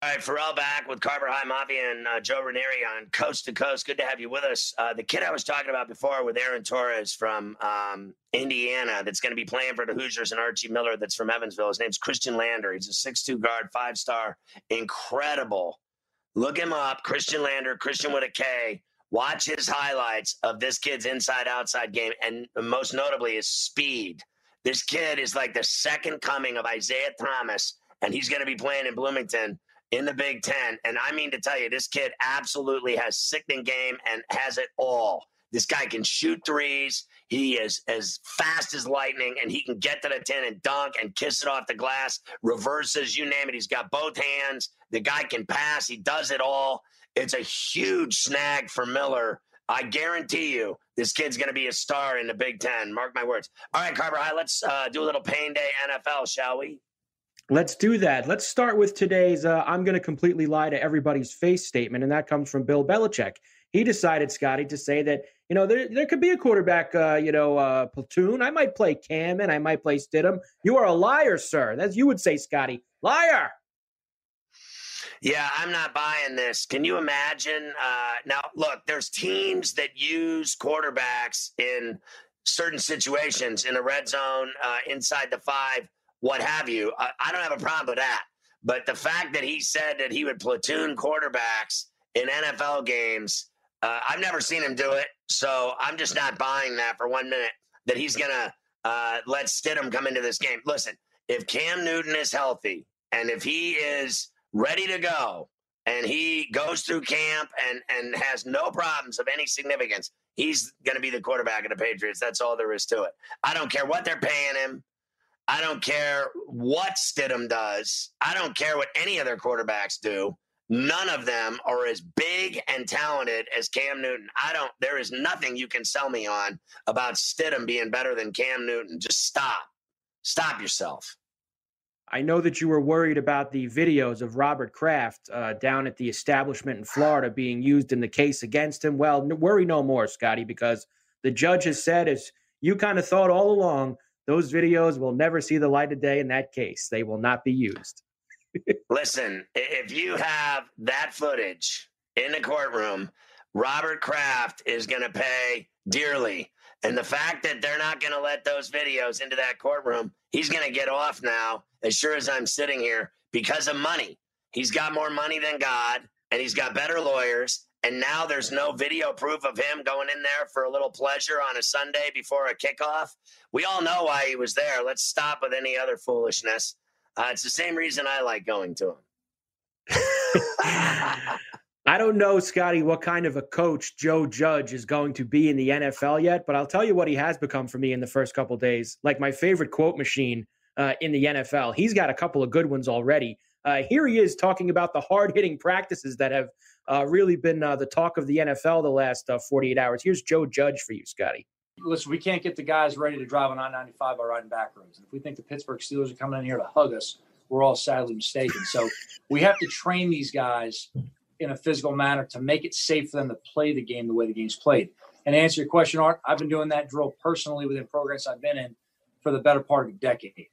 All right, Ferrall back with Carver High Mafia and uh, Joe Ranieri on Coast to Coast. Good to have you with us. Uh, the kid I was talking about before with Aaron Torres from um, Indiana that's going to be playing for the Hoosiers and Archie Miller that's from Evansville. His name's Khristian Lander. He's a six-two guard, five-star, incredible. Look him up, Khristian Lander, Christian with a K. Watch his highlights of this kid's inside-outside game, and most notably his speed. This kid is like the second coming of Isaiah Thomas, and he's going to be playing in Bloomington in the Big Ten. And I mean to tell you, this kid absolutely has sickening game and has it all. This guy can shoot threes. He is as fast as lightning, and he can get to the 10 and dunk and kiss it off the glass, reverses, you name it. He's got both hands. The guy can pass. He does it all. It's a huge snag for Miller. I guarantee you this kid's going to be a star in the Big Ten. Mark my words. All right, Carver High, let's uh, do a little pain day NFL, shall we? Let's do that. Let's start with today's uh, I'm going to completely lie to everybody's face statement, and that comes from Bill Belichick. He decided, Scotty, to say that, you know, there, there could be a quarterback, uh, you know, uh, platoon. I might play Cam and I might play Stidham. You are a liar, sir. That's you would say, Scotty. Liar. Yeah, I'm not buying this. Can you imagine? Uh, now, look, there's teams that use quarterbacks in certain situations in a red zone, uh, inside the five what have you. I, I don't have a problem with that. But the fact that he said that he would platoon quarterbacks in NFL games, uh, I've never seen him do it. So I'm just not buying that for one minute that he's going to uh, let Stidham come into this game. Listen, if Cam Newton is healthy and if he is ready to go and he goes through camp and, and has no problems of any significance, he's going to be the quarterback of the Patriots. That's all there is to it. I don't care what they're paying him. I don't care what Stidham does. I don't care what any other quarterbacks do. None of them are as big and talented as Cam Newton. I don't, there is nothing you can sell me on about Stidham being better than Cam Newton. Just stop. Stop yourself. I know that you were worried about the videos of Robert Kraft uh, down at the establishment in Florida being used in the case against him. Well, worry no more, Scotty, because the judge has said, as you kind of thought all along, those videos will never see the light of day in that case. They will not be used. Listen, if you have that footage in the courtroom, Robert Kraft is going to pay dearly. And the fact that they're not going to let those videos into that courtroom, he's going to get off now, as sure as I'm sitting here, because of money. He's got more money than God, and he's got better lawyers, and now there's no video proof of him going in there for a little pleasure on a Sunday before a kickoff. We all know why he was there. Let's stop with any other foolishness. Uh, it's the same reason I like going to him. I don't know, Scotty, what kind of a coach Joe Judge is going to be in the NFL yet, but I'll tell you what he has become for me in the first couple days. Like my favorite quote machine uh, in the NFL. He's got a couple of good ones already. Uh, here he is talking about the hard hitting practices that have uh, really been uh, the talk of the NFL the last uh, 48 hours. Here's Joe Judge for you, Scotty. Listen, we can't get the guys ready to drive on I-95 by riding back roads. And if we think the Pittsburgh Steelers are coming in here to hug us, we're all sadly mistaken. So we have to train these guys in a physical manner to make it safe for them to play the game the way the game's played. And to answer your question, Art, I've been doing that drill personally within programs I've been in for the better part of a decade.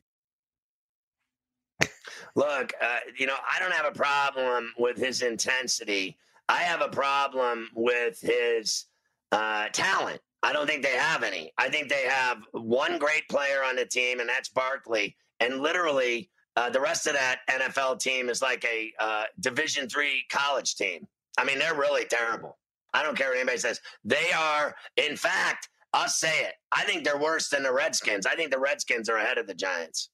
Look, uh, you know, I don't have a problem with his intensity. I have a problem with his uh, talent. I don't think they have any. I think they have one great player on the team, and that's Barkley. And literally, uh, the rest of that NFL team is like a uh, Division three college team. I mean, they're really terrible. I don't care what anybody says. They are, in fact, I'll say it. I think they're worse than the Redskins. I think the Redskins are ahead of the Giants.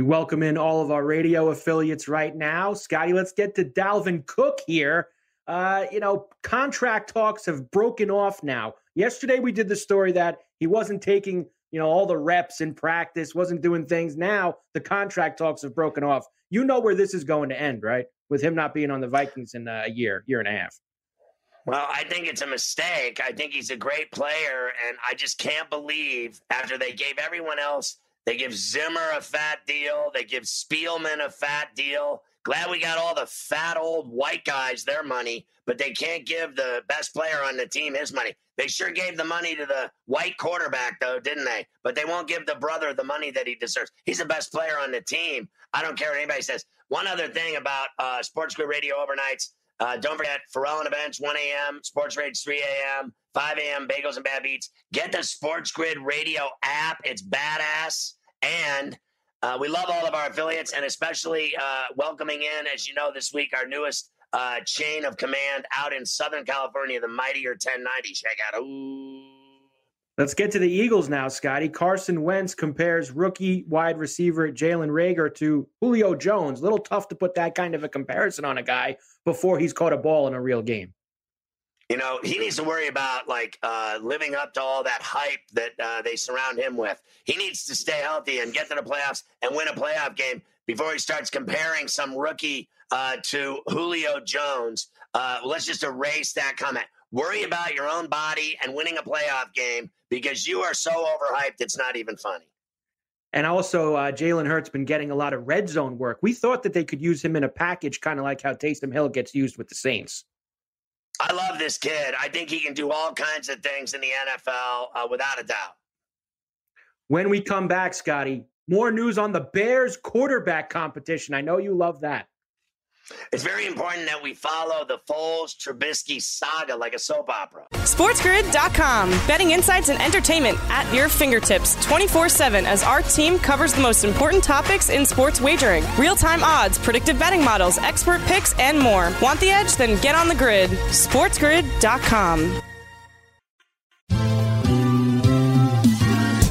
We welcome in all of our radio affiliates right now. Scotty, let's get to Dalvin Cook here. Uh, you know, contract talks have broken off now. Yesterday we did the story that he wasn't taking, you know, all the reps in practice, wasn't doing things. Now the contract talks have broken off. You know where this is going to end, right? With him not being on the Vikings in a year, year and a half. Well, I think it's a mistake. I think he's a great player, and I just can't believe after they gave everyone else, they give Zimmer a fat deal, they give Spielman a fat deal. Glad we got all the fat old white guys their money, but they can't give the best player on the team his money. They sure gave the money to the white quarterback, though, didn't they? But they won't give the brother the money that he deserves. He's the best player on the team. I don't care what anybody says. One other thing about uh, Sports Grid Radio overnights uh, don't forget, on the bench, 1 a.m., Sports Rage, 3 a.m., 5 a.m., Bagels and Bad Beats. Get the Sports Grid Radio app. It's badass. And uh, we love all of our affiliates and especially uh, welcoming in, as you know, this week, our newest uh, chain of command out in Southern California, the Mightier 1090. Check out. Ooh. Let's get to the Eagles now, Scotty. Carson Wentz compares rookie wide receiver Jalen Reagor to Julio Jones. A little tough to put that kind of a comparison on a guy before he's caught a ball in a real game. You know, he needs to worry about like uh, living up to all that hype that uh, they surround him with. He needs to stay healthy and get to the playoffs and win a playoff game before he starts comparing some rookie uh, to Julio Jones. Uh, let's just erase that comment. Worry about your own body and winning a playoff game because you are so overhyped, it's not even funny. And also, uh, Jalen Hurts been getting a lot of red zone work. We thought that they could use him in a package, kind of like how Taysom Hill gets used with the Saints. I love this kid. I think he can do all kinds of things in the NFL uh, without a doubt. When we come back, Scotty, more news on the Bears quarterback competition. I know you love that. It's very important that we follow the Foles Trubisky saga like a soap opera. SportsGrid.com. Betting insights and entertainment at your fingertips 24 7 as our team covers the most important topics in sports wagering real time odds, predictive betting models, expert picks, and more. Want the edge? Then get on the grid. SportsGrid.com.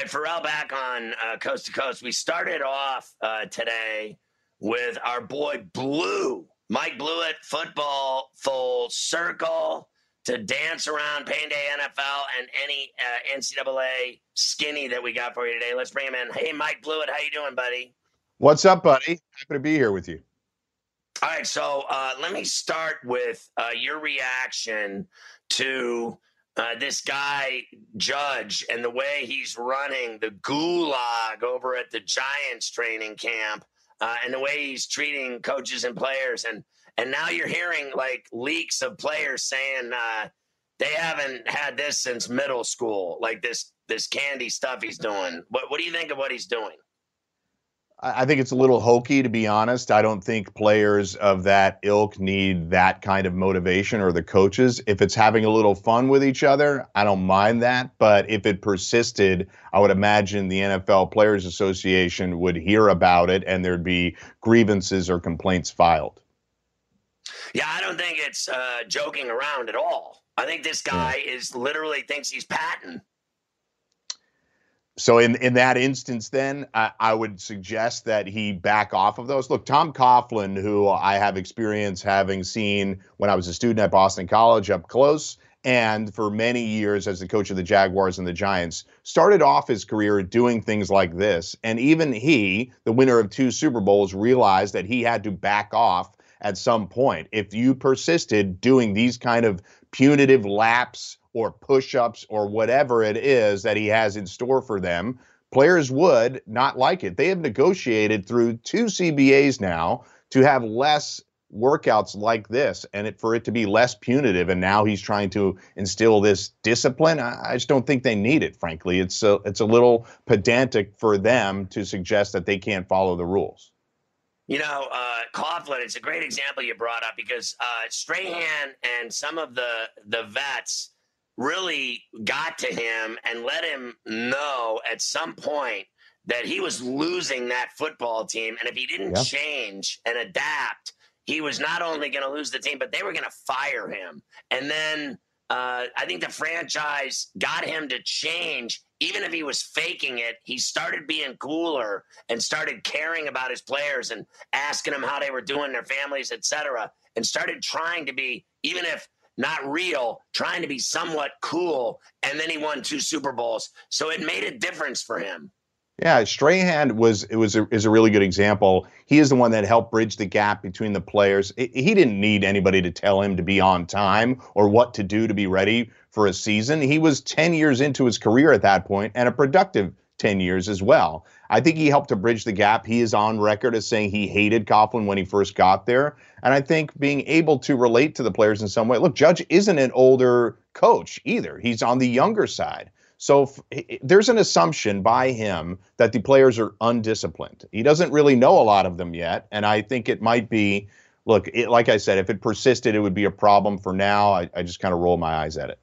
Right, Ferrall back on uh, Coast to Coast. We started off uh, today with our boy Blue, Mike Blewett, football full circle to dance around Pain Day NFL and any uh, NCAA skinny that we got for you today. Let's bring him in. Hey, Mike Blewett, how you doing, buddy? What's up, buddy? Happy to be here with you. All right, so uh, let me start with uh, your reaction to uh, this guy Judge and the way he's running the gulag over at the Giants training camp, uh, and the way he's treating coaches and players, and and now you're hearing like leaks of players saying uh, they haven't had this since middle school, like this this candy stuff he's doing. What what do you think of what he's doing? I think it's a little hokey, to be honest. I don't think players of that ilk need that kind of motivation or the coaches. If it's having a little fun with each other, I don't mind that. But if it persisted, I would imagine the NFL Players Association would hear about it and there'd be grievances or complaints filed. Yeah, I don't think it's uh, joking around at all. I think this guy yeah. is literally thinks he's Patton. So in in that instance, then I, I, would suggest that he back off of those. Look, Tom Coughlin, who I have experience having seen when I was a student at Boston College up close, and for many years as the coach of the Jaguars and the Giants, started off his career doing things like this. And even he, the winner of two Super Bowls, realized that he had to back off at some point. If you persisted doing these kind of punitive laps or push ups or whatever it is that he has in store for them, players would not like it. They have negotiated through two CBAs now to have less workouts like this and it, for it to be less punitive. And now he's trying to instill this discipline. I, I just don't think they need it, frankly. It's a, it's a little pedantic for them to suggest that they can't follow the rules. You know, uh, Coughlin, it's a great example you brought up because uh, Strahan and some of the the vets really got to him and let him know at some point that he was losing that football team. And if he didn't yeah. change and adapt, he was not only going to lose the team, but they were going to fire him. And then uh, I think the franchise got him to change even if he was faking it, he started being cooler and started caring about his players and asking them how they were doing, their families, etc., and started trying to be, even if not real, trying to be somewhat cool. And then he won two Super Bowls, so it made a difference for him. Yeah, Strahan was it was a, is a really good example. He is the one that helped bridge the gap between the players. He didn't need anybody to tell him to be on time or what to do to be ready for a season. He was 10 years into his career at that point and a productive 10 years as well. I think he helped to bridge the gap. He is on record as saying he hated Coughlin when he first got there. And I think being able to relate to the players in some way. Look, Judge isn't an older coach either, he's on the younger side. So there's an assumption by him that the players are undisciplined. He doesn't really know a lot of them yet. And I think it might be look, it, like I said, if it persisted, it would be a problem for now. I, I just kind of roll my eyes at it.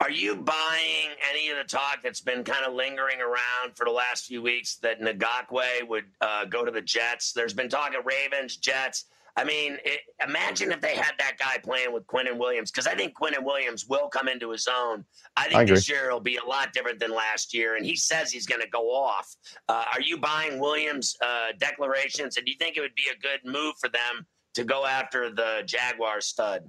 Are you buying any of the talk that's been kind of lingering around for the last few weeks that Ngakoue would uh, go to the Jets? There's been talk of Ravens, Jets. I mean, it, imagine if they had that guy playing with Quinnen Williams, because I think Quinnen Williams will come into his own. I think I this year will be a lot different than last year, and he says he's going to go off. Uh, are you buying Williams' uh, declarations, and do you think it would be a good move for them to go after the Jaguar stud?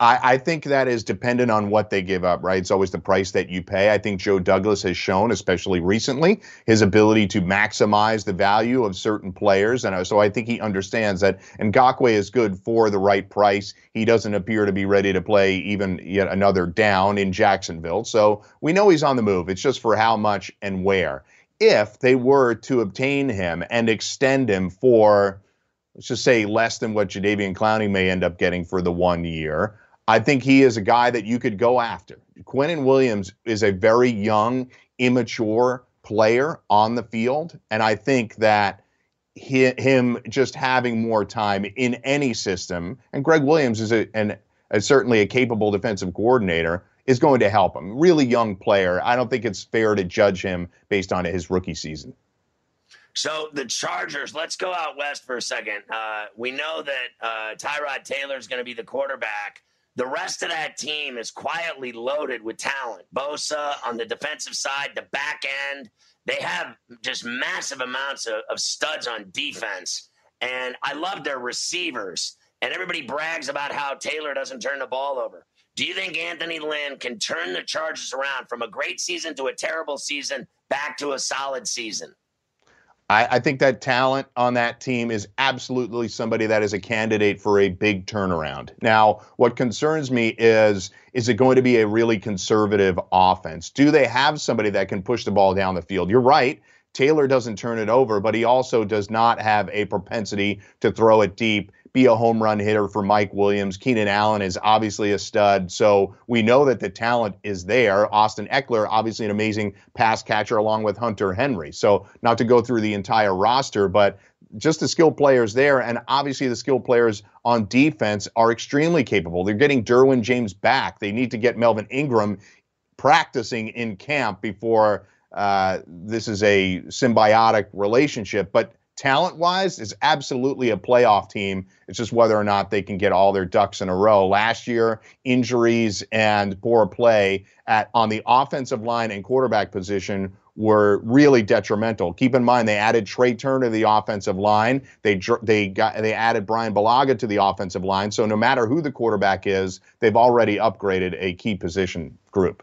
I, I, think that is dependent on what they give up, right? It's always the price that you pay. I think Joe Douglas has shown, especially recently, his ability to maximize the value of certain players. And so I think he understands that Ngakoue is good for the right price. He doesn't appear to be ready to play even yet another down in Jacksonville. So we know he's on the move. It's just for how much and where. If they were to obtain him and extend him for, let's just say, less than what Jadeveon Clowney may end up getting for the one year, I think he is a guy that you could go after. Quinnen Williams is a very young, immature player on the field, and I think that he, him just having more time in any system, and Gregg Williams is a, an, a, certainly a capable defensive coordinator, is going to help him. Really young player. I don't think it's fair to judge him based on his rookie season. So the Chargers, let's go out west for a second. Uh, we know that uh, Tyrod Taylor is going to be the quarterback. The rest of that team is quietly loaded with talent. Bosa on the defensive side, the back end, they have just massive amounts of, of studs on defense. And I love their receivers. And everybody brags about how Taylor doesn't turn the ball over. Do you think Anthony Lynn can turn the Chargers around from a great season to a terrible season back to a solid season? I, I, think that talent on that team is absolutely somebody that is a candidate for a big turnaround. Now, what concerns me is is it going to be a really conservative offense? Do they have somebody that can push the ball down the field? You're right. Taylor doesn't turn it over, but he also does not have a propensity to throw it deep be a home run hitter for Mike Williams. Keenan Allen is obviously a stud. So we know that the talent is there. Austin Ekeler, obviously an amazing pass catcher along with Hunter Henry. So not to go through the entire roster, but just the skilled players there. And obviously the skilled players on defense are extremely capable. They're getting Derwin James back. They need to get Melvin Ingram practicing in camp before uh, this is a symbiotic relationship. But talent wise, is absolutely a playoff team. It's just whether or not they can get all their ducks in a row. Last year, injuries and poor play at on the offensive line and quarterback position were really detrimental. Keep in mind they added Trai Turner to the offensive line. They they got they added Brian Bulaga to the offensive line. So no matter who the quarterback is, they've already upgraded a key position group.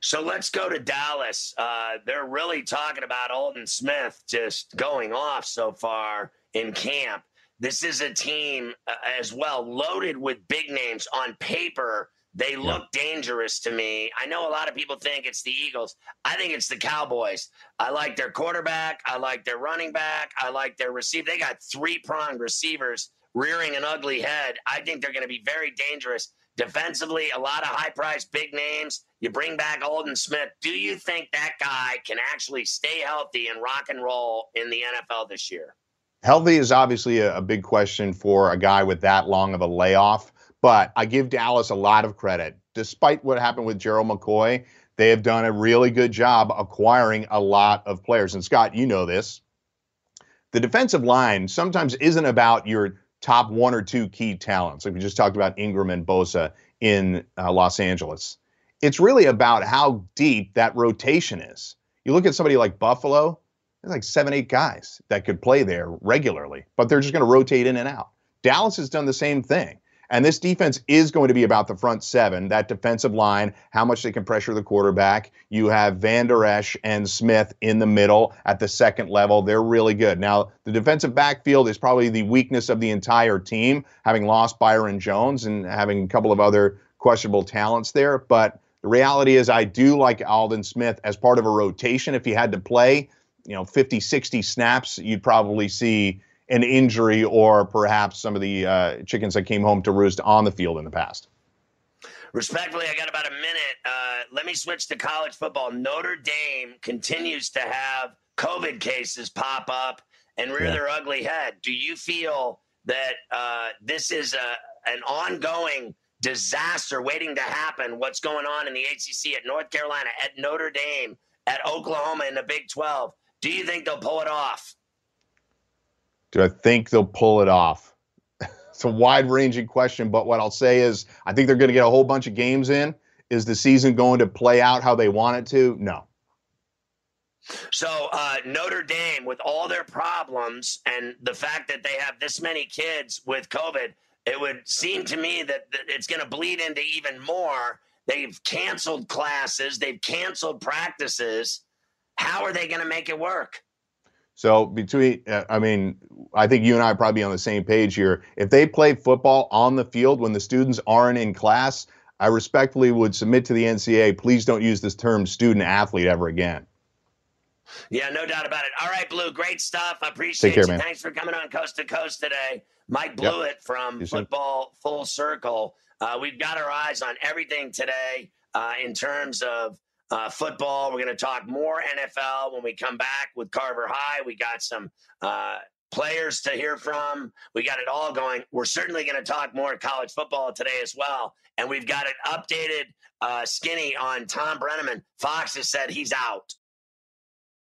So let's go to Dallas. Uh, they're really talking about Aldon Smith just going off so far in camp. This is a team uh, as well loaded with big names on paper. They look yeah. dangerous to me. I know a lot of people think it's the Eagles. I think it's the Cowboys. I like their quarterback. I like their running back. I like their receiver. They got three pronged receivers rearing an ugly head. I think they're going to be very dangerous. Defensively, a lot of high priced big names. You bring back Aldon Smith. Do you think that guy can actually stay healthy and rock and roll in the NFL this year? Healthy is obviously a, a big question for a guy with that long of a layoff, but I give Dallas a lot of credit. Despite what happened with Gerald McCoy, they have done a really good job acquiring a lot of players. And Scott, you know this. The defensive line sometimes isn't about your top one or two key talents. Like we just talked about Ingram and Bosa in uh, Los Angeles. It's really about how deep that rotation is. You look at somebody like Buffalo, there's like seven, eight guys that could play there regularly, but they're just going to rotate in and out. Dallas has done the same thing. And this defense is going to be about the front seven, that defensive line, how much they can pressure the quarterback. You have Vander Esch and Smith in the middle at the second level. They're really good. Now, the defensive backfield is probably the weakness of the entire team, having lost Byron Jones and having a couple of other questionable talents there. But the reality is, I do like Aldon Smith as part of a rotation. If he had to play, you know, 50, 60 snaps, you'd probably see an injury or perhaps some of the uh, chickens that came home to roost on the field in the past. Respectfully, I got about a minute. Uh, let me switch to college football. Notre Dame continues to have COVID cases pop up and rear yeah. their ugly head. Do you feel that uh, this is a, an ongoing disaster waiting to happen? What's going on in the ACC at North Carolina, at Notre Dame, at Oklahoma in the Big 12? Do you think they'll pull it off? Do I think they'll pull it off? it's a wide ranging question, but what I'll say is I think they're going to get a whole bunch of games in. Is the season going to play out how they want it to? No. So uh, Notre Dame, with all their problems and the fact that they have this many kids with COVID, it would seem to me that, that it's going to bleed into even more. They've canceled classes, they've canceled practices. How are they going to make it work? So between, uh, I mean, I think you and I are probably on the same page here. If they play football on the field when the students aren't in class, I respectfully would submit to the NCAA. Please don't use this term student athlete ever again. Yeah, no doubt about it. All right, Blue, great stuff. I appreciate care, you. Man. Thanks for coming on Coast to Coast today. Mike Blewett yep. from Football Full Circle. Uh, we've got our eyes on everything today uh, in terms of uh, football. We're going to talk more NFL when we come back with Carver High. We got some uh, players to hear from. We got it all going. We're certainly going to talk more college football today as well. And we've got an updated uh, skinny on Tom Brennaman. Fox has said he's out.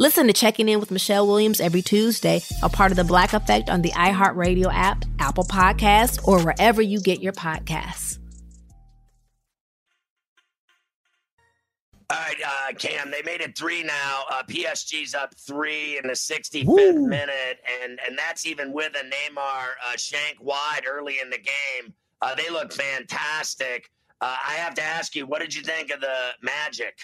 Listen to Checking In with Michelle Williams every Tuesday, a part of the Black Effect on the iHeartRadio app, Apple Podcasts, or wherever you get your podcasts. All right, uh, Cam. They made it three now. Uh, PSG's up three in the 65th minute, and and that's even with a Neymar uh, shank wide early in the game. Uh, they look fantastic. Uh, I have to ask you, what did you think of the Magic?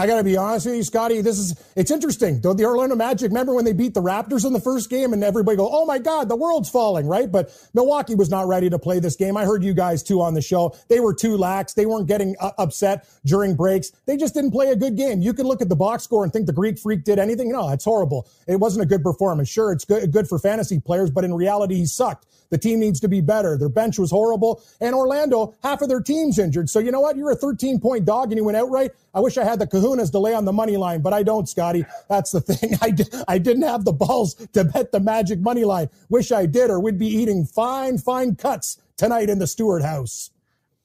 I got to be honest with you, Scotty. This is it's interesting. The Orlando Magic. Remember when they beat the Raptors in the first game, and everybody go, "Oh my God, the world's falling!" Right? But Milwaukee was not ready to play this game. I heard you guys too on the show. They were too lax. They weren't getting uh, upset during breaks. They just didn't play a good game. You can look at the box score and think the Greek Freak did anything. No, it's horrible. It wasn't a good performance. Sure, it's good good for fantasy players, but in reality, he sucked. The team needs to be better. Their bench was horrible. And Orlando, half of their team's injured. So you know what? You're a 13 point dog and you went outright. I wish I had the kahunas to lay on the money line, but I don't, Scotty. That's the thing. I, di- I didn't have the balls to bet the magic money line. Wish I did, or we'd be eating fine, fine cuts tonight in the Stewart house.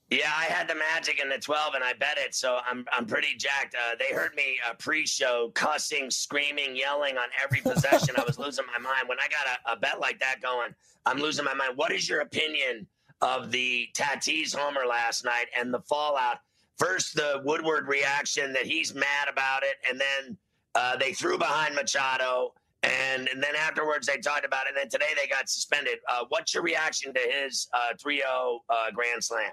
Yeah, I had the Magic in the 12 and I bet it, so I'm I'm pretty jacked. Uh, they heard me uh, pre-show cussing, screaming, yelling on every possession. I was losing my mind. When I got a, a, bet like that going, I'm losing my mind. What is your opinion of the Tatis homer last night and the fallout? First, the Woodward reaction that he's mad about it, and then uh, they threw behind Machado. And, and then afterwards, they talked about it. And then today, they got suspended. Uh, what's your reaction to his 3 uh, 0 uh, grand slam?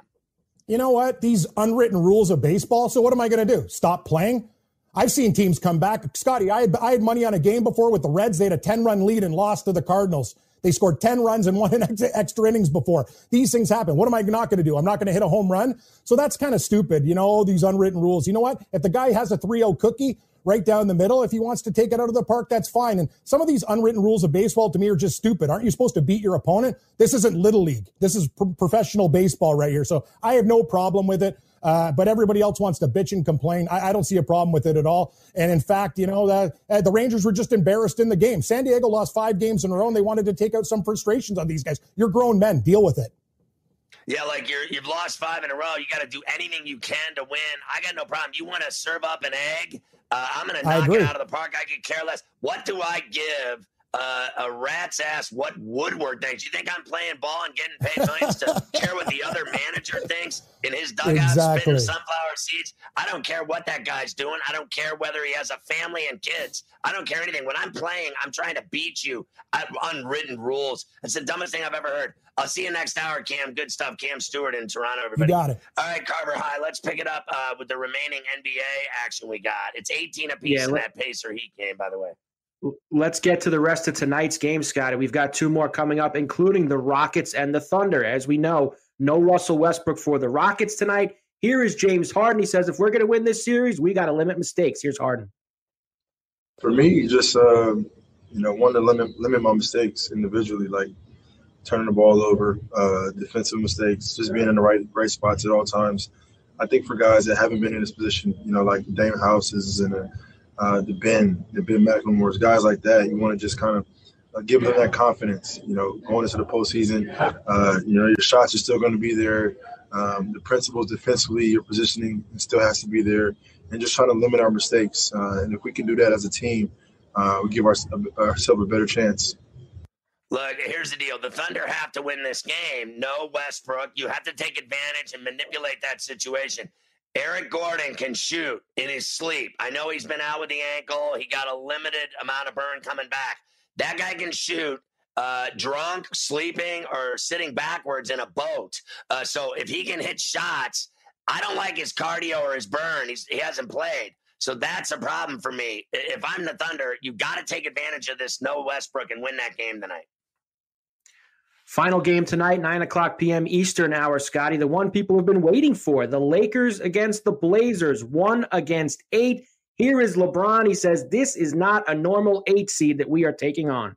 you know what? These unwritten rules of baseball. So what am I going to do? Stop playing? I've seen teams come back. Scotty, I had, I had money on a game before with the Reds. They had a 10 run lead and lost to the Cardinals. They scored 10 runs and won in extra innings before. These things happen. What am I not going to do? I'm not going to hit a home run. So that's kind of stupid. You know, these unwritten rules. You know what? If the guy has a 3 0 cookie, right down the middle. If he wants to take it out of the park, that's fine. And some of these unwritten rules of baseball to me are just stupid. Aren't you supposed to beat your opponent? This isn't little league. This is professional baseball right here. So I have no problem with it. Uh, but everybody else wants to bitch and complain. I, I, don't see a problem with it at all. And in fact, you know, the, uh, the Rangers were just embarrassed in the game. San Diego lost five games in a row and they wanted to take out some frustrations on these guys. You're grown men. Deal with it. Yeah, like you're you've lost five in a row. You got to do anything you can to win. I got no problem. You want to serve up an egg? Uh, I'm going to knock it out of the park. I could care less. What do I give uh, a rat's ass what Woodward thinks. You think I'm playing ball and getting paid millions to care what the other manager thinks in his dugout exactly. spitting sunflower seeds? I don't care what that guy's doing. I don't care whether he has a family and kids. I don't care anything. When I'm playing, I'm trying to beat you. I unwritten rules. It's the dumbest thing I've ever heard. I'll see you next hour, Cam. Good stuff. Cam Stewart in Toronto, everybody. You got it. All right, Carver High. Let's pick it up uh, with the remaining NBA action we got. It's 18 apiece yeah, in that Pacer Heat game, by the way. Let's get to the rest of tonight's game, Scotty. We've got two more coming up, including the Rockets and the Thunder. As we know, no Russell Westbrook for the Rockets tonight. Here is James Harden. He says, if we're going to win this series, we got to limit mistakes. Here's Harden. For me, just uh, you know, want to limit limit my mistakes individually, like turning the ball over, uh, defensive mistakes, just being in the right right spots at all times. I think for guys that haven't been in this position, you know, like Dame Houses and a uh, the Ben, the Ben McLemores, guys like that. You want to just kind of uh, give them that confidence. You know, going into the postseason, uh, you know, your shots are still going to be there. Um, the principles defensively, your positioning still has to be there, and just trying to limit our mistakes. Uh, and if we can do that as a team, uh, we give our, ourselves a better chance. Look, here's the deal. The Thunder have to win this game. No Westbrook. You have to take advantage and manipulate that situation. Eric Gordon can shoot in his sleep. I know he's been out with the ankle. He got a limited amount of burn coming back. That guy can shoot uh, drunk, sleeping, or sitting backwards in a boat. Uh, so if he can hit shots, I don't like his cardio or his burn. He's, he hasn't played. So that's a problem for me. If I'm the Thunder, you got to take advantage of this no Westbrook and win that game tonight. Final game tonight, 9 o'clock p.m. Eastern hour, Scotty. The one people have been waiting for. The Lakers against the Blazers, one against eight. Here is LeBron. He says, This is not a normal eight seed that we are taking on.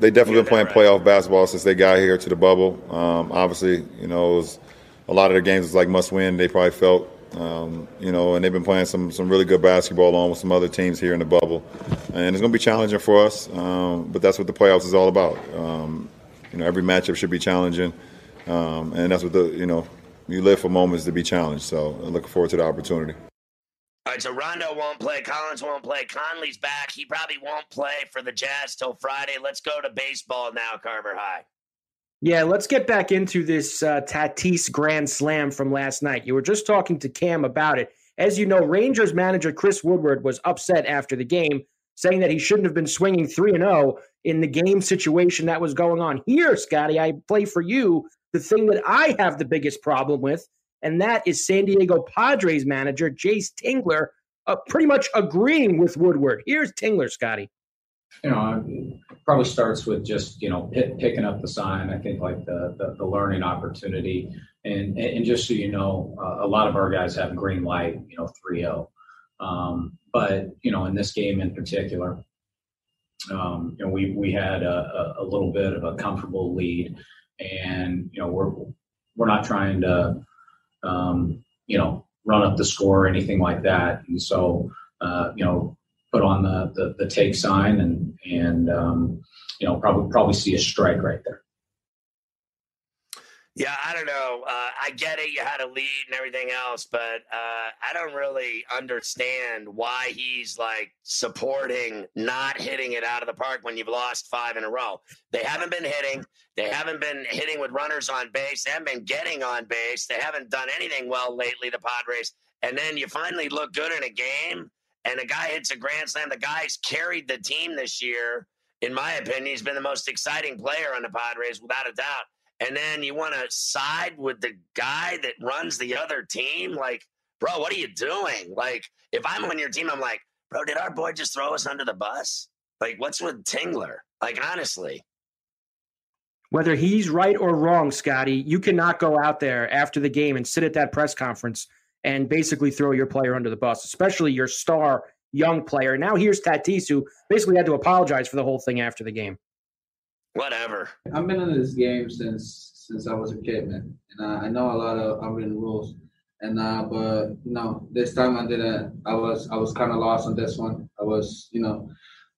They definitely been playing right. playoff basketball since they got here to the bubble. Um, obviously, you know, was, a lot of their games was like must win. They probably felt, um, you know, and they've been playing some some really good basketball along with some other teams here in the bubble. And it's going to be challenging for us, um, but that's what the playoffs is all about. You know, every matchup should be challenging, um, and that's what the you know you live for moments to be challenged. So I'm looking forward to the opportunity. All right, so Rondo won't play, Collins won't play, Conley's back. He probably won't play for the Jazz till Friday. Let's go to baseball now, Carver High. Yeah, let's get back into this uh, Tatis Grand Slam from last night. You were just talking to Cam about it. As you know, Rangers manager Chris Woodward was upset after the game, saying that he shouldn't have been swinging 3 and 0 in the game situation that was going on. Here, Scotty, I play for you the thing that I have the biggest problem with, and that is San Diego Padres manager Jayce Tingler uh, pretty much agreeing with Woodward. Here's Tingler, Scotty. You know, probably starts with just you know p- picking up the sign. I think like the the, the learning opportunity, and and just so you know, uh, a lot of our guys have green light. You know, 3-0. Um, but you know, in this game in particular, um, you know, we we had a, a, little bit of a comfortable lead, and you know, we're we're not trying to, um, you know, run up the score or anything like that. And so, uh, you know, put on the, the, the take sign and and um, you know probably probably see a strike right there. Yeah, I don't know. Uh, I get it. You had a lead and everything else, but uh, I don't really understand why he's like supporting not hitting it out of the park when you've lost five in a row. They haven't been hitting. They haven't been hitting with runners on base. They haven't been getting on base. They haven't done anything well lately, the Padres. And then you finally look good in a game, and a guy hits a grand slam. The guy's carried the team this year. In my opinion, he's been the most exciting player on the Padres, without a doubt and then you want to side with the guy that runs the other team? Like bro what are you doing? Like if i'm on your team i'm like bro did our boy just throw us under the bus? Like what's with tingler? Like honestly. Whether he's right or wrong scotty you cannot go out there after the game and sit at that press conference and basically throw your player under the bus especially your star young player. Now here's tatis who basically had to apologize for the whole thing after the game Whatever. I've been in this game since since I was a kid, man, and uh, I know a lot of unwritten rules. And uh, but you know, this time I didn't. I was I was kind of lost on this one. I was, you know,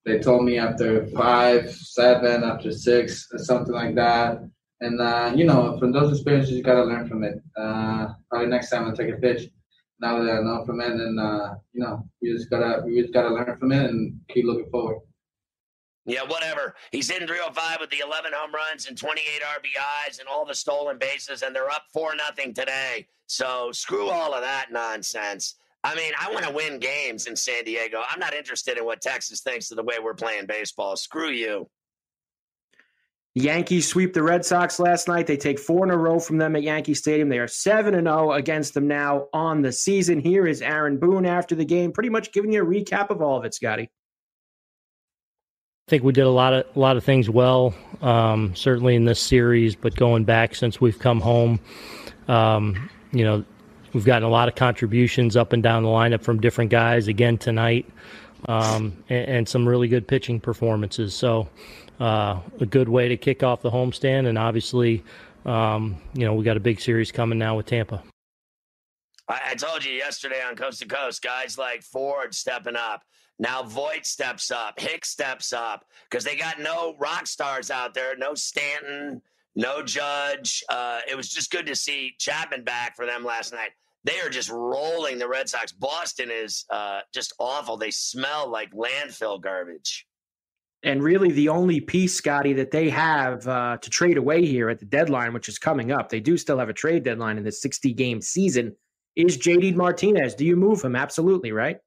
they told me after five, seven, after six, or something like that. And uh, you know, from those experiences, you gotta learn from it. Uh, probably next time I take a pitch. Now that I know from it, and uh, you know, we just gotta we just gotta learn from it and keep looking forward. Yeah, whatever. He's in 305 with the 11 home runs and 28 RBIs and all the stolen bases, and they're up 4 nothing today. So screw all of that nonsense. I mean, I want to win games in San Diego. I'm not interested in what Texas thinks of the way we're playing baseball. Screw you. Yankees sweep the Red Sox last night. They take four in a row from them at Yankee Stadium. They are 7 and 0 against them now on the season. Here is Aaron Boone after the game, pretty much giving you a recap of all of it, Scotty. I think we did a lot of a lot of things well, um, certainly in this series. But going back since we've come home, um, you know, we've gotten a lot of contributions up and down the lineup from different guys. Again tonight, um, and, and, some really good pitching performances. So, uh, a good way to kick off the homestand, and obviously, um, you know, we got a big series coming now with Tampa. I, I told you yesterday on Coast to Coast, guys like Ford stepping up. Now Voit steps up, Hicks steps up because they got no rock stars out there, no Stanton, no Judge. Uh, it was just good to see Chapman back for them last night. They are just rolling the Red Sox. Boston is uh, just awful. They smell like landfill garbage. And really, the only piece, Scotty, that they have uh, to trade away here at the deadline, which is coming up, they do still have a trade deadline in the 60 game season, is JD Martinez. Do you move him? Absolutely, right?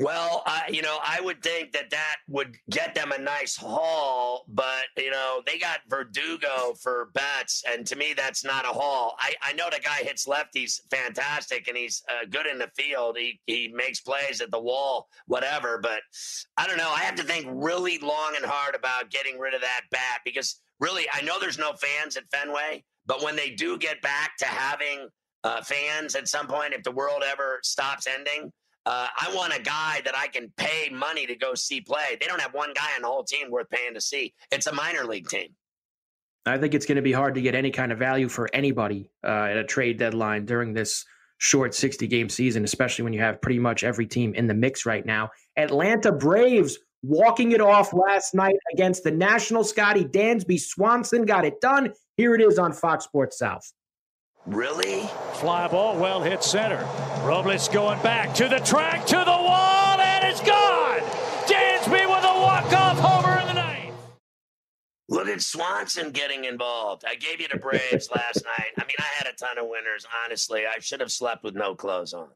Well, I, you know, I would think that that would get them a nice haul, but you know, they got Verdugo for Betts, and to me, that's not a haul. I, I know the guy hits left; he's fantastic, and he's uh, good in the field. He he makes plays at the wall, whatever. But I don't know. I have to think really long and hard about getting rid of that bat because really, I know there's no fans at Fenway, but when they do get back to having uh, fans at some point, if the world ever stops ending uh, I want a guy that I can pay money to go see play. They don't have one guy on the whole team worth paying to see. It's a minor league team. I think it's going to be hard to get any kind of value for anybody uh, at a trade deadline during this short 60 game season, especially when you have pretty much every team in the mix right now. Atlanta Braves walking it off last night against the National Scotty Dansby Swanson got it done. Here it is on Fox Sports South. Really? Fly ball, well hit center. Robles going back to the track, to the wall, and it's gone. Dansby with a walk-off homer in the ninth. Look at Swanson getting involved. I gave you the Braves last night. I mean, I had a ton of winners. Honestly, I should have slept with no clothes on.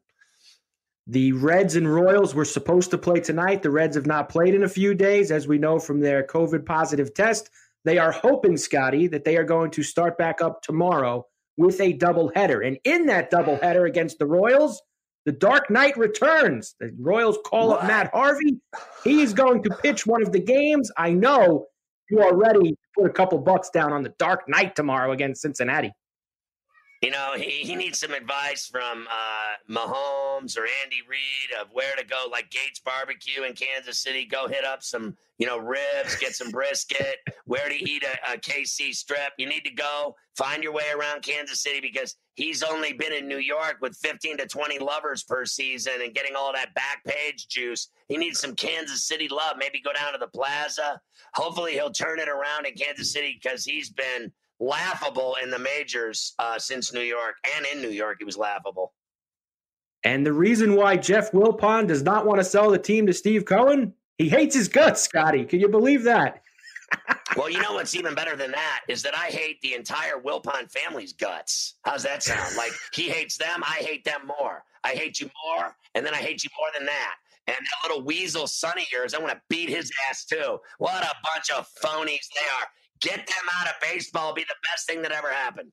The Reds and Royals were supposed to play tonight. The Reds have not played in a few days, as we know from their COVID positive test. They are hoping, Scotty, that they are going to start back up tomorrow with a doubleheader. And in that doubleheader against the Royals, the Dark Knight returns. The Royals call up Matt Harvey. He is going to pitch one of the games. I know you are ready to put a couple bucks down on the Dark Knight tomorrow against Cincinnati. You know, he, he needs some advice from uh, Mahomes or Andy Reid of where to go, like Gates Barbecue in Kansas City. Go hit up some, you know, ribs, get some brisket, where to eat a, a KC strip. You need to go find your way around Kansas City because he's only been in New York with 15 to 20 lovers per season and getting all that back page juice. He needs some Kansas City love. Maybe go down to the plaza. Hopefully, he'll turn it around in Kansas City because he's been – laughable in the majors uh, since New York, and in New York, he was laughable. And the reason why Jeff Wilpon does not want to sell the team to Steve Cohen, he hates his guts, Scotty. Can you believe that? well, you know what's even better than that is that I hate the entire Wilpon family's guts. How's that sound? like he hates them, I hate them more. I hate you more, and then I hate you more than that. And that little weasel son of yours, I want to beat his ass too. What a bunch of phonies they are. Get them out of baseball be the best thing that ever happened.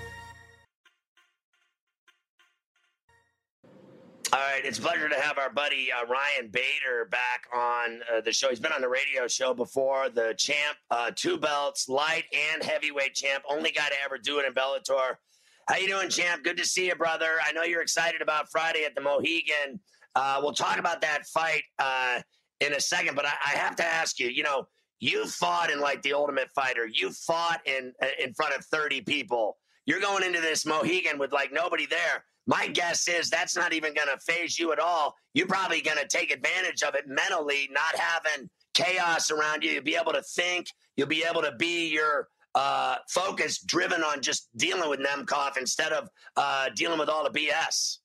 All right, it's a pleasure to have our buddy uh, Ryan Bader back on uh, the show. He's been on the radio show before, the champ, uh, two belts, light and heavyweight champ. Only guy to ever do it in Bellator. How you doing, champ? Good to see you, brother. I know you're excited about Friday at the Mohegan. Uh, we'll talk about that fight uh, in a second, but I, I have to ask you. You know, you fought in like the Ultimate Fighter. You fought in uh, in front of 30 people. You're going into this Mohegan with like nobody there my guess is that's not even going to phase you at all. You're probably going to take advantage of it mentally, not having chaos around you. You'll be able to think. You'll be able to be your uh, focus driven on just dealing with Nemkov instead of uh, dealing with all the BS.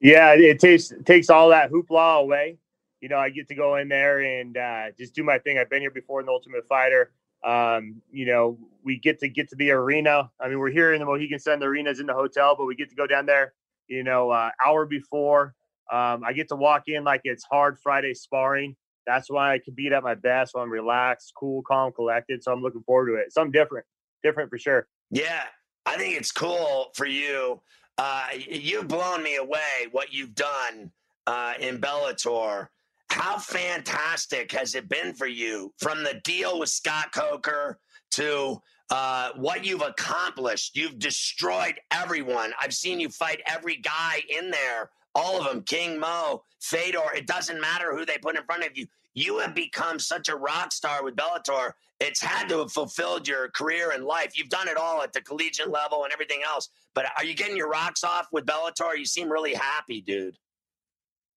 Yeah, it takes takes all that hoopla away. You know, I get to go in there and uh, just do my thing. I've been here before in the Ultimate Fighter. Um, you know, we get to get to the arena. I mean, we're here in the Mohegan Sun. The arena's in the hotel, but we get to go down there. You know, uh, hour before. Um, I get to walk in like it's hard Friday sparring. That's why I can beat at my best when I'm relaxed, cool, calm, collected. So I'm looking forward to it. Something different, different for sure. Yeah, I think it's cool for you. Uh, you've blown me away what you've done uh, in Bellator. How fantastic has it been for you from the deal with Scott Coker to uh, what you've accomplished? You've destroyed everyone. I've seen you fight every guy in there, all of them, King Mo, Fedor. It doesn't matter who they put in front of you. You have become such a rock star with Bellator. It's had to have fulfilled your career and life. You've done it all at the collegiate level and everything else. But are you getting your rocks off with Bellator? You seem really happy, dude.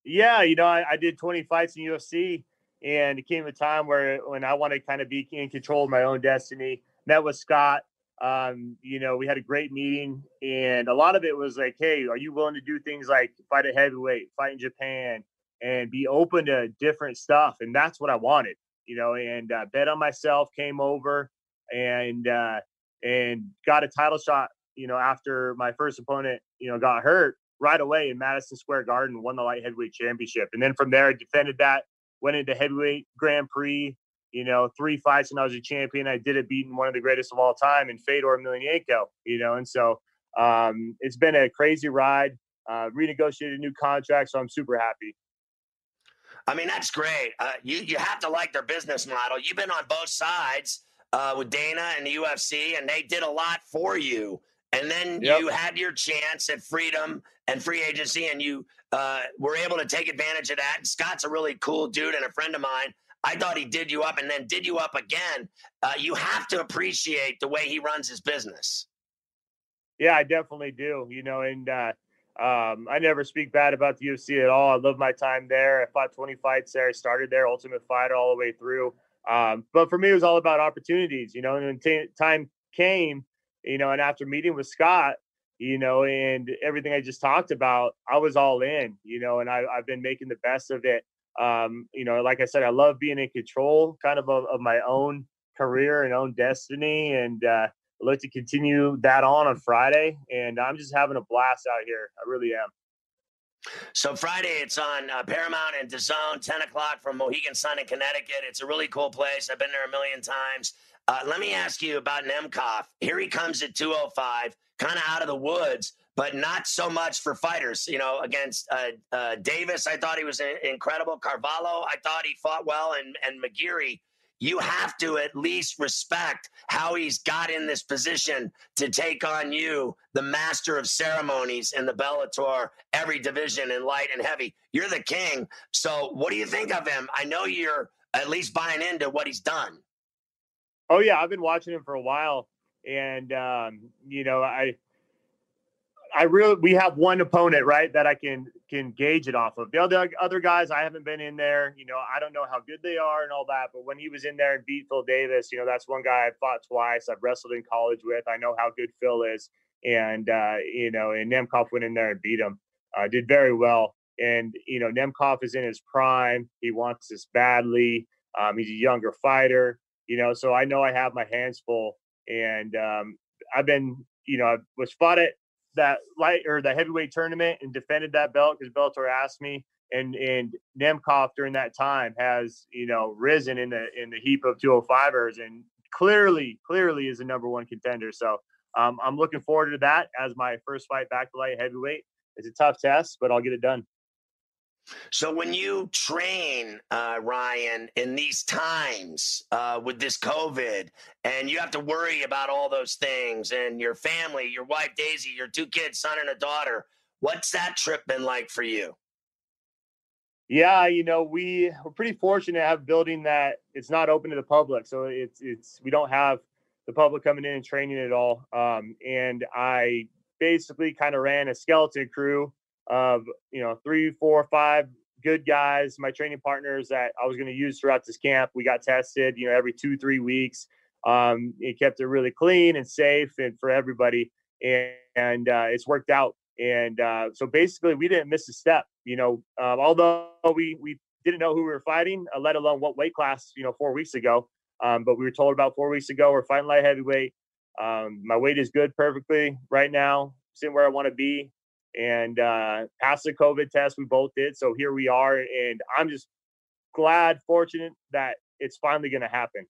Yeah, you know, I, I, did 20 fights in UFC, and it came a time where when I wanted to kind of be in control of my own destiny. Met with Scott. Um, you know, we had a great meeting, and a lot of it was like, "Hey, are you willing to do things like fight a heavyweight, fight in Japan, and be open to different stuff?" And that's what I wanted, you know. And uh, bet on myself, came over, and uh, and got a title shot. You know, after my first opponent, you know, got hurt, right away in Madison Square Garden, won the light heavyweight championship. And then from there, I defended that, went into heavyweight Grand Prix, you know, three fights and I was a champion. I did it beating one of the greatest of all time in Fedor Emelianenko, you know, and so um, it's been a crazy ride. Uh, renegotiated a new contract, so I'm super happy. I mean, that's great. Uh, you you have to like their business model. You've been on both sides uh, with Dana and the UFC, and they did a lot for you. And then yep. you had your chance at freedom and free agency, and you uh, were able to take advantage of that. And Scott's a really cool dude and a friend of mine. I thought he did you up and then did you up again. Uh, you have to appreciate the way he runs his business. Yeah, I definitely do. You know, and uh, um, I never speak bad about the UFC at all. I love my time there. I fought 20 fights there. I started there, Ultimate Fighter, all the way through. Um, but for me, it was all about opportunities. You know, and when t- time came, you know, and after meeting with Scott, you know, and everything I just talked about, I was all in. You know, and I, I've been making the best of it. Um, you know, like I said, I love being in control, kind of of, of my own career and own destiny, and uh, look to continue that on on Friday. And I'm just having a blast out here. I really am. So Friday, it's on uh, Paramount and DAZN, 10 o'clock from Mohegan Sun in Connecticut. It's a really cool place. I've been there a million times. Uh, let me ask you about Nemkov. Here he comes at 205, kind of out of the woods, but not so much for fighters. You know, against uh, uh Davis, I thought he was incredible. Carvalho, I thought he fought well, and and McGeary you have to at least respect how he's got in this position to take on you, the master of ceremonies in the Bellator, every division in light and heavy. You're the king. So, what do you think of him? I know you're at least buying into what he's done. Oh yeah, I've been watching him for a while, and um, you know, I I really we have one opponent right that I can can gauge it off of. The other other guys I haven't been in there. You know, I don't know how good they are and all that. But when he was in there and beat Phil Davis, you know, that's one guy I've fought twice. I've wrestled in college with. I know how good Phil is, and uh, you know, and Nemkov went in there and beat him. Uh, did very well. And you know, Nemkov is in his prime. He wants this badly. Um, he's a younger fighter. You know, so I know I have my hands full, and um, I've been, you know, I was fought at that light or the heavyweight tournament and defended that belt because Bellator asked me. And and Nemkov during that time has you know risen in the in the heap of 205ers and clearly clearly is a number one contender. So um, I'm looking forward to that as my first fight back to light heavyweight. It's a tough test, but I'll get it done. So when you train, uh, Ryan, in these times uh, with this COVID, and you have to worry about all those things, and your family, your wife Daisy, your two kids, son and a daughter, what's that trip been like for you? Yeah, you know, we we're pretty fortunate to have a building that it's not open to the public, so it's it's we don't have the public coming in and training at all. Um, and I basically kind of ran a skeleton crew of you know three, four, five good guys, my training partners that I was going to use throughout this camp. We got tested, you know, every two, three weeks. Um, it kept it really clean and safe and for everybody, and, and uh, it's worked out. And uh, so basically, we didn't miss a step. You know, um, although we we didn't know who we were fighting, uh, let alone what weight class. You know, four weeks ago. Um, but we were told about four weeks ago we're fighting light heavyweight. Um, my weight is good perfectly right now, sitting where I want to be and uh, passed the COVID test. We both did. So here we are. And I'm just glad, fortunate that it's finally going to happen.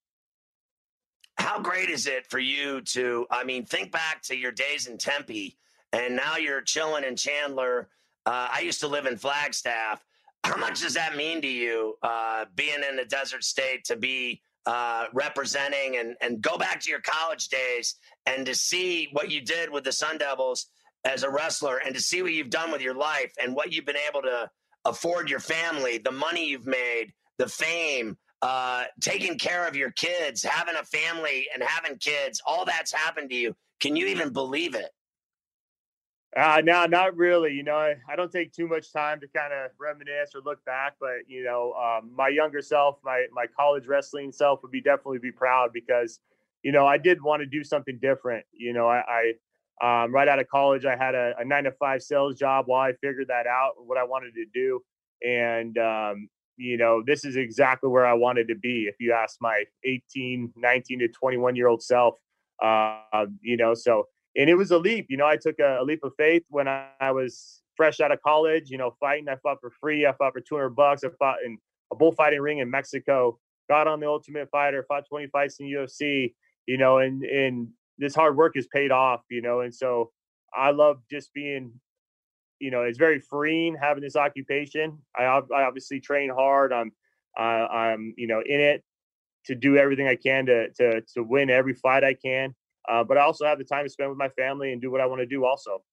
How great is it for you to, I mean, think back to your days in Tempe and now you're chilling in Chandler. Uh, I used to live in Flagstaff. How much does that mean to you, uh, being in a desert state to be uh, representing and, and go back to your college days and to see what you did with the Sun Devils as a wrestler and to see what you've done with your life and what you've been able to afford your family, the money you've made, the fame, uh, taking care of your kids, having a family and having kids, all that's happened to you. Can you even believe it? Uh, no, not really. You know, I, I don't take too much time to kind of reminisce or look back, but you know, um, my younger self, my my college wrestling self, would be definitely be proud because, you know, I did want to do something different. You know, I, I um, right out of college, I had a, a, nine to five sales job while I figured that out, what I wanted to do. And, um, you know, this is exactly where I wanted to be. If you ask my 18, 19 to 21 year old self, uh, you know, so, and it was a leap, you know, I took a, a leap of faith when I, I, was fresh out of college, you know, fighting. I fought for free. I fought for 200 bucks. I fought in a bullfighting ring in Mexico, got on the ultimate fighter, fought 20 fights in UFC, you know, and, and this hard work is paid off, you know, and so I love just being, you know, it's very freeing having this occupation. I, I obviously train hard. I'm, uh, I'm, you know, in it to do everything I can to to to win every fight I can. Uh, but I also have the time to spend with my family and do what I want to do. Also,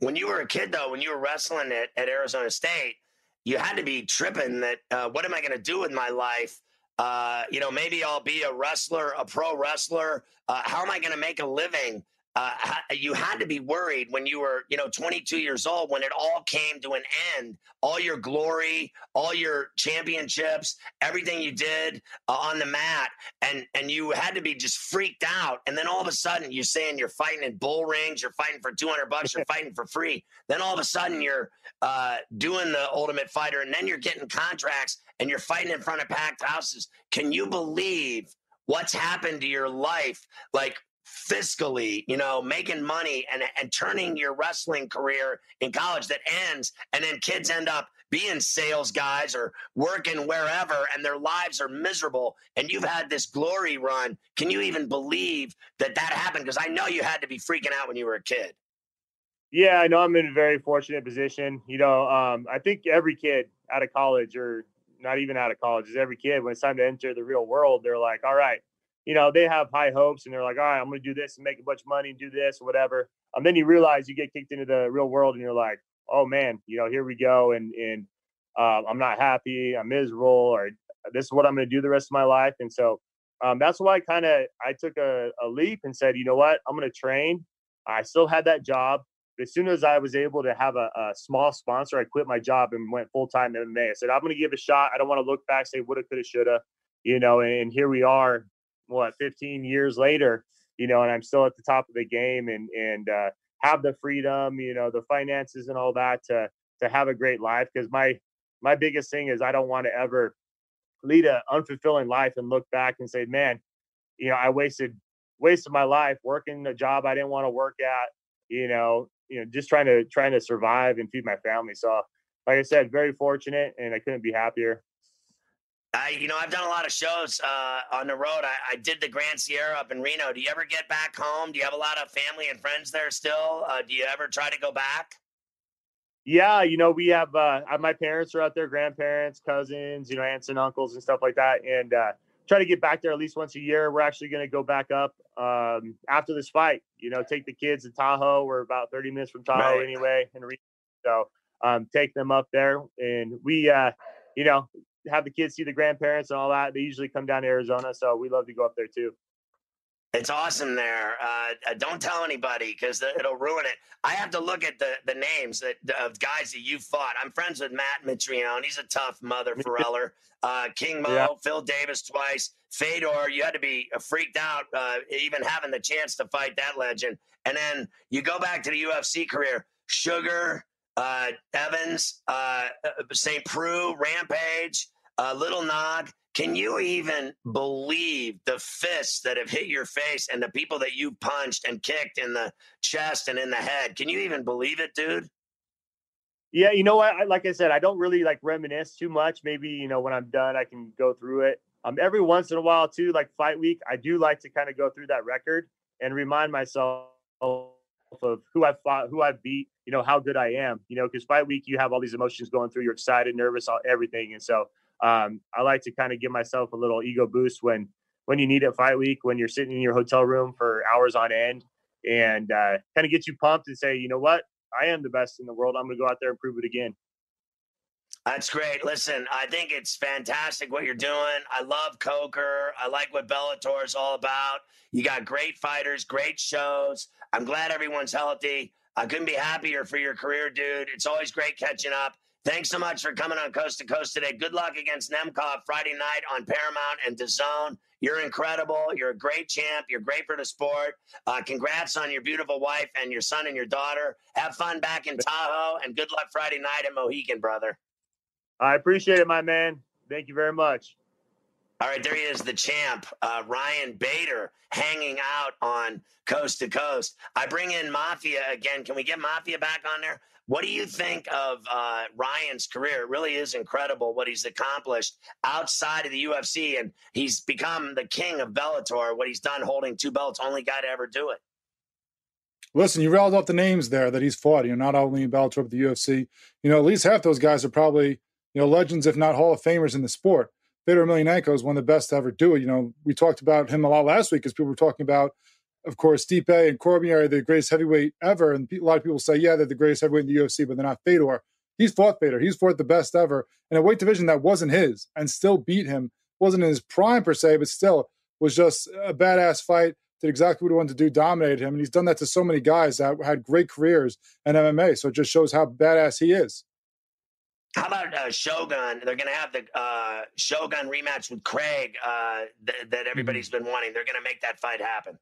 when you were a kid, though, when you were wrestling at, at Arizona State, you had to be tripping that uh, what am I going to do with my life? Uh, you know, maybe I'll be a wrestler, a pro wrestler. Uh, how am I going to make a living? uh, you had to be worried when you were, you know, 22 years old when it all came to an end. All your glory, all your championships, everything you did uh, on the mat, and and you had to be just freaked out. And then all of a sudden, you're saying you're fighting in bull rings, you're fighting for 200 bucks, you're fighting for free. Then all of a sudden, you're uh, doing the Ultimate Fighter, and then you're getting contracts, and you're fighting in front of packed houses. Can you believe? what's happened to your life like fiscally, you know, making money and, and turning your wrestling career in college that ends, and then kids end up being sales guys or working wherever and their lives are miserable and you've had this glory run can you even believe that that happened because i know you had to be freaking out when you were a kid yeah i know i'm in a very fortunate position you know um, i think every kid out of college or not even out of college is every kid when it's time to enter the real world they're like all right you know, they have high hopes and they're like, all right, I'm going to do this and make a bunch of money and do this or whatever. And then you realize you get kicked into the real world and you're like, oh man, you know, here we go. And, and uh, I'm not happy. I'm miserable or this is what I'm going to do the rest of my life. And so um, that's why I kind of, I took a, a leap and said, you know what, I'm going to train. I still had that job. As soon as I was able to have a, a small sponsor, I quit my job and went full time MMA. I said, I'm going to give a shot. I don't want to look back, say, woulda, coulda, shoulda, you know, and here we are what 15 years later you know and i'm still at the top of the game and and uh, have the freedom you know the finances and all that to to have a great life because my my biggest thing is i don't want to ever lead an unfulfilling life and look back and say man you know i wasted wasted my life working a job i didn't want to work at you know you know just trying to trying to survive and feed my family so like i said very fortunate and i couldn't be happier I, you know, I've done a lot of shows uh, on the road. I, I, did the Grand Sierra up in Reno. Do you ever get back home? Do you have a lot of family and friends there still? Uh, do you ever try to go back? Yeah, you know, we have uh, my parents are out there, grandparents, cousins, you know, aunts and uncles and stuff like that, and uh, try to get back there at least once a year. We're actually going to go back up um, after this fight. You know, take the kids to Tahoe. We're about thirty minutes from Tahoe right. anyway, and so um, take them up there, and we, uh, you know, have the kids see the grandparents and all that. They usually come down to Arizona, so we love to go up there too. It's awesome there. Uh, uh don't tell anybody because it'll ruin it. I have to look at the the names that, of guys that you fought. I'm friends with Matt Mitrione. He's a tough mother foreller. Uh, King Mo, yeah. Phil Davis twice, Fedor. You had to be uh, freaked out uh, even having the chance to fight that legend. And then you go back to the UFC career. Sugar, uh, Evans, St. Preux, Rampage uh, Little Nog, can you even believe the fists that have hit your face and the people that you punched and kicked in the chest and in the head? Can you even believe it, dude? Yeah, you know what? I, like I said, I don't really like reminisce too much. Maybe you know when I'm done, I can go through it. Um, every once in a while too, like fight week, I do like to kind of go through that record and remind myself of who I've fought, who I've beat, you know, how good I am. You know, because fight week, you have all these emotions going through. You're excited, nervous, all, everything, and so um, I like to kind of give myself a little ego boost when when you need it fight week, when you're sitting in your hotel room for hours on end, and uh, kind of get you pumped and say, you know what, I am the best in the world. I'm going to go out there and prove it again. That's great. Listen, I think it's fantastic what you're doing. I love Coker. I like what Bellator is all about. You got great fighters, great shows. I'm glad everyone's healthy. I couldn't be happier for your career, dude. It's always great catching up. Thanks so much for coming on Coast to Coast today. Good luck against Nemkov Friday night on Paramount and DAZN. You're incredible. You're a great champ. You're great for the sport. Uh, congrats on your beautiful wife and your son and your daughter. Have fun back in Tahoe, and good luck Friday night at Mohegan, brother. I appreciate it, my man. Thank you very much. All right, there he is, the champ, uh, Ryan Bader, hanging out on Coast to Coast. I bring in Mafia again. Can we get Mafia back on there? What do you think of uh, Ryan's career? It really is incredible what he's accomplished outside of the UFC, and he's become the king of Bellator. What he's done, holding two belts, only guy to ever do it. Listen, you rattled off the names there that he's fought. You know, not only in Bellator but the UFC. You know, at least half those guys are probably you know legends, if not Hall of Famers in the sport. Fedor Emelianenko is one of the best to ever do it. You know, we talked about him a lot last week because people were talking about of course, Stipe and Cormier are the greatest heavyweight ever. And a lot of people say, yeah, they're the greatest heavyweight in the UFC, but they're not Fedor. He's fought Fedor. He's fought the best ever in a weight division that wasn't his and still beat him. Wasn't in his prime per se, but still was just a badass fight. did exactly what he wanted to do, dominated him, and he's done that to so many guys that had great careers in MMA. So it just shows how badass he is. How about uh, Shogun? They're going to have the uh, Shogun rematch with Craig uh, th- that everybody's been wanting. They're going to make that fight happen.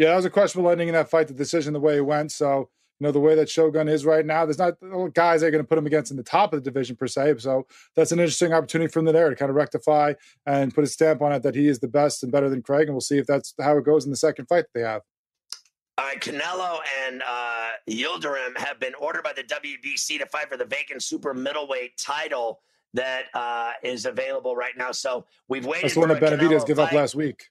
Yeah, that was a questionable ending in that fight, the decision, the way it went. So, you know, the way that Shogun is right now, there's not guys they're going to put him against in the top of the division per se. So that's an interesting opportunity for him there to kind of rectify and put a stamp on it that he is the best and better than Craig. And we'll see if that's how it goes in the second fight that they have. All right, Canelo and uh, Yildirim have been ordered by the WBC to fight for the vacant super middleweight title that uh, is available right now. So we've waited. That's the one that Benavidez gave up last week.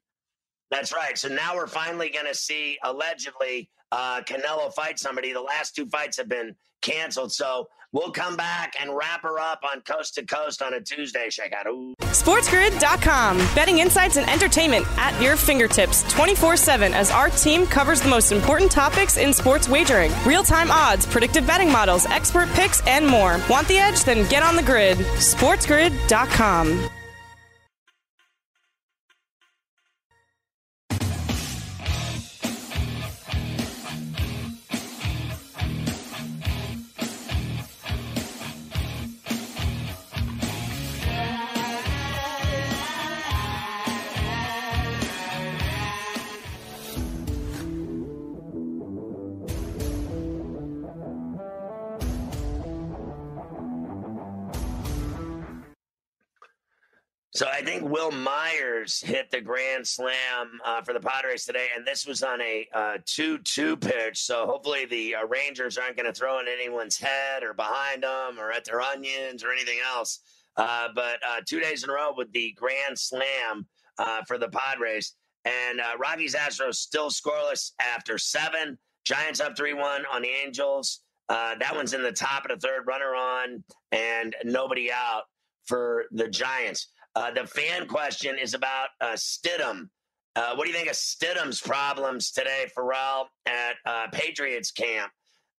That's right. So now we're finally going to see allegedly uh, Canelo fight somebody. The last two fights have been canceled. So we'll come back and wrap her up on Coast to Coast on a Tuesday. Check out. Ooh. SportsGrid.com. Betting insights and entertainment at your fingertips 24 7 as our team covers the most important topics in sports wagering real time odds, predictive betting models, expert picks, and more. Want the edge? Then get on the grid. SportsGrid.com. So I think Wil Myers hit the grand slam uh, for the Padres today, and this was on a uh, two-two pitch. So hopefully the uh, Rangers aren't going to throw in anyone's head or behind them or at their onions or anything else. Uh, but uh, two days in a row with the grand slam uh, for the Padres, and Rockies Astros still scoreless after seven. Giants up three-one on the Angels. that one's in the top of the third, runner on, and nobody out for the Giants. Uh, the fan question is about uh, Stidham. Uh, what do you think of Stidham's problems today, Ferrall, at uh, Patriots camp?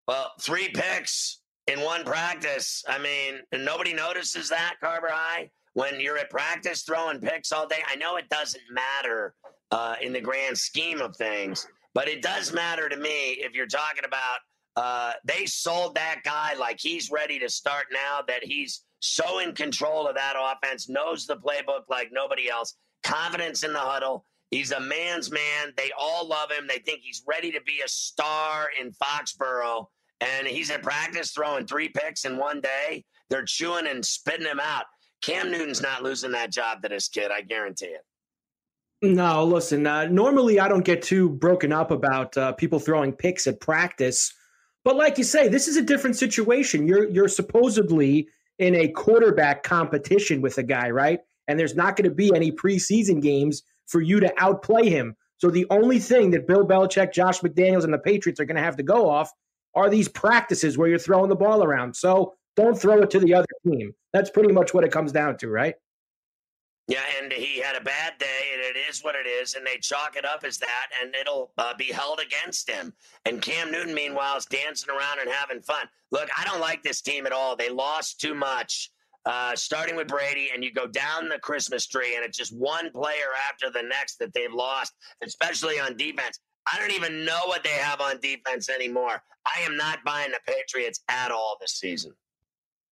Well, three picks in one practice. I mean, nobody notices that, Carver High, when you're at practice throwing picks all day. I know it doesn't matter uh, in the grand scheme of things, but it does matter to me if you're talking about uh, they sold that guy like he's ready to start now, that he's so in control of that offense, knows the playbook like nobody else, confidence in the huddle. He's a man's man. They all love him. They think he's ready to be a star in Foxborough. And he's at practice throwing three picks in one day. They're chewing and spitting him out. Cam Newton's not losing that job to this kid, I guarantee it. No, listen, uh, normally I don't get too broken up about uh, people throwing picks at practice. But like you say, this is a different situation. You're you're supposedly in a quarterback competition with a guy, right? And there's not going to be any preseason games for you to outplay him. So the only thing that Bill Belichick, Josh McDaniels, and the Patriots are going to have to go off are these practices where you're throwing the ball around. So don't throw it to the other team. That's pretty much what it comes down to, right? Yeah, and he had a bad day, and it is what it is, and they chalk it up as that, and it'll uh, be held against him. And Cam Newton, meanwhile, is dancing around and having fun. Look, I don't like this team at all. They lost too much, uh, starting with Brady, and you go down the Christmas tree, and it's just one player after the next that they've lost, especially on defense. I don't even know what they have on defense anymore. I am not buying the Patriots at all this season.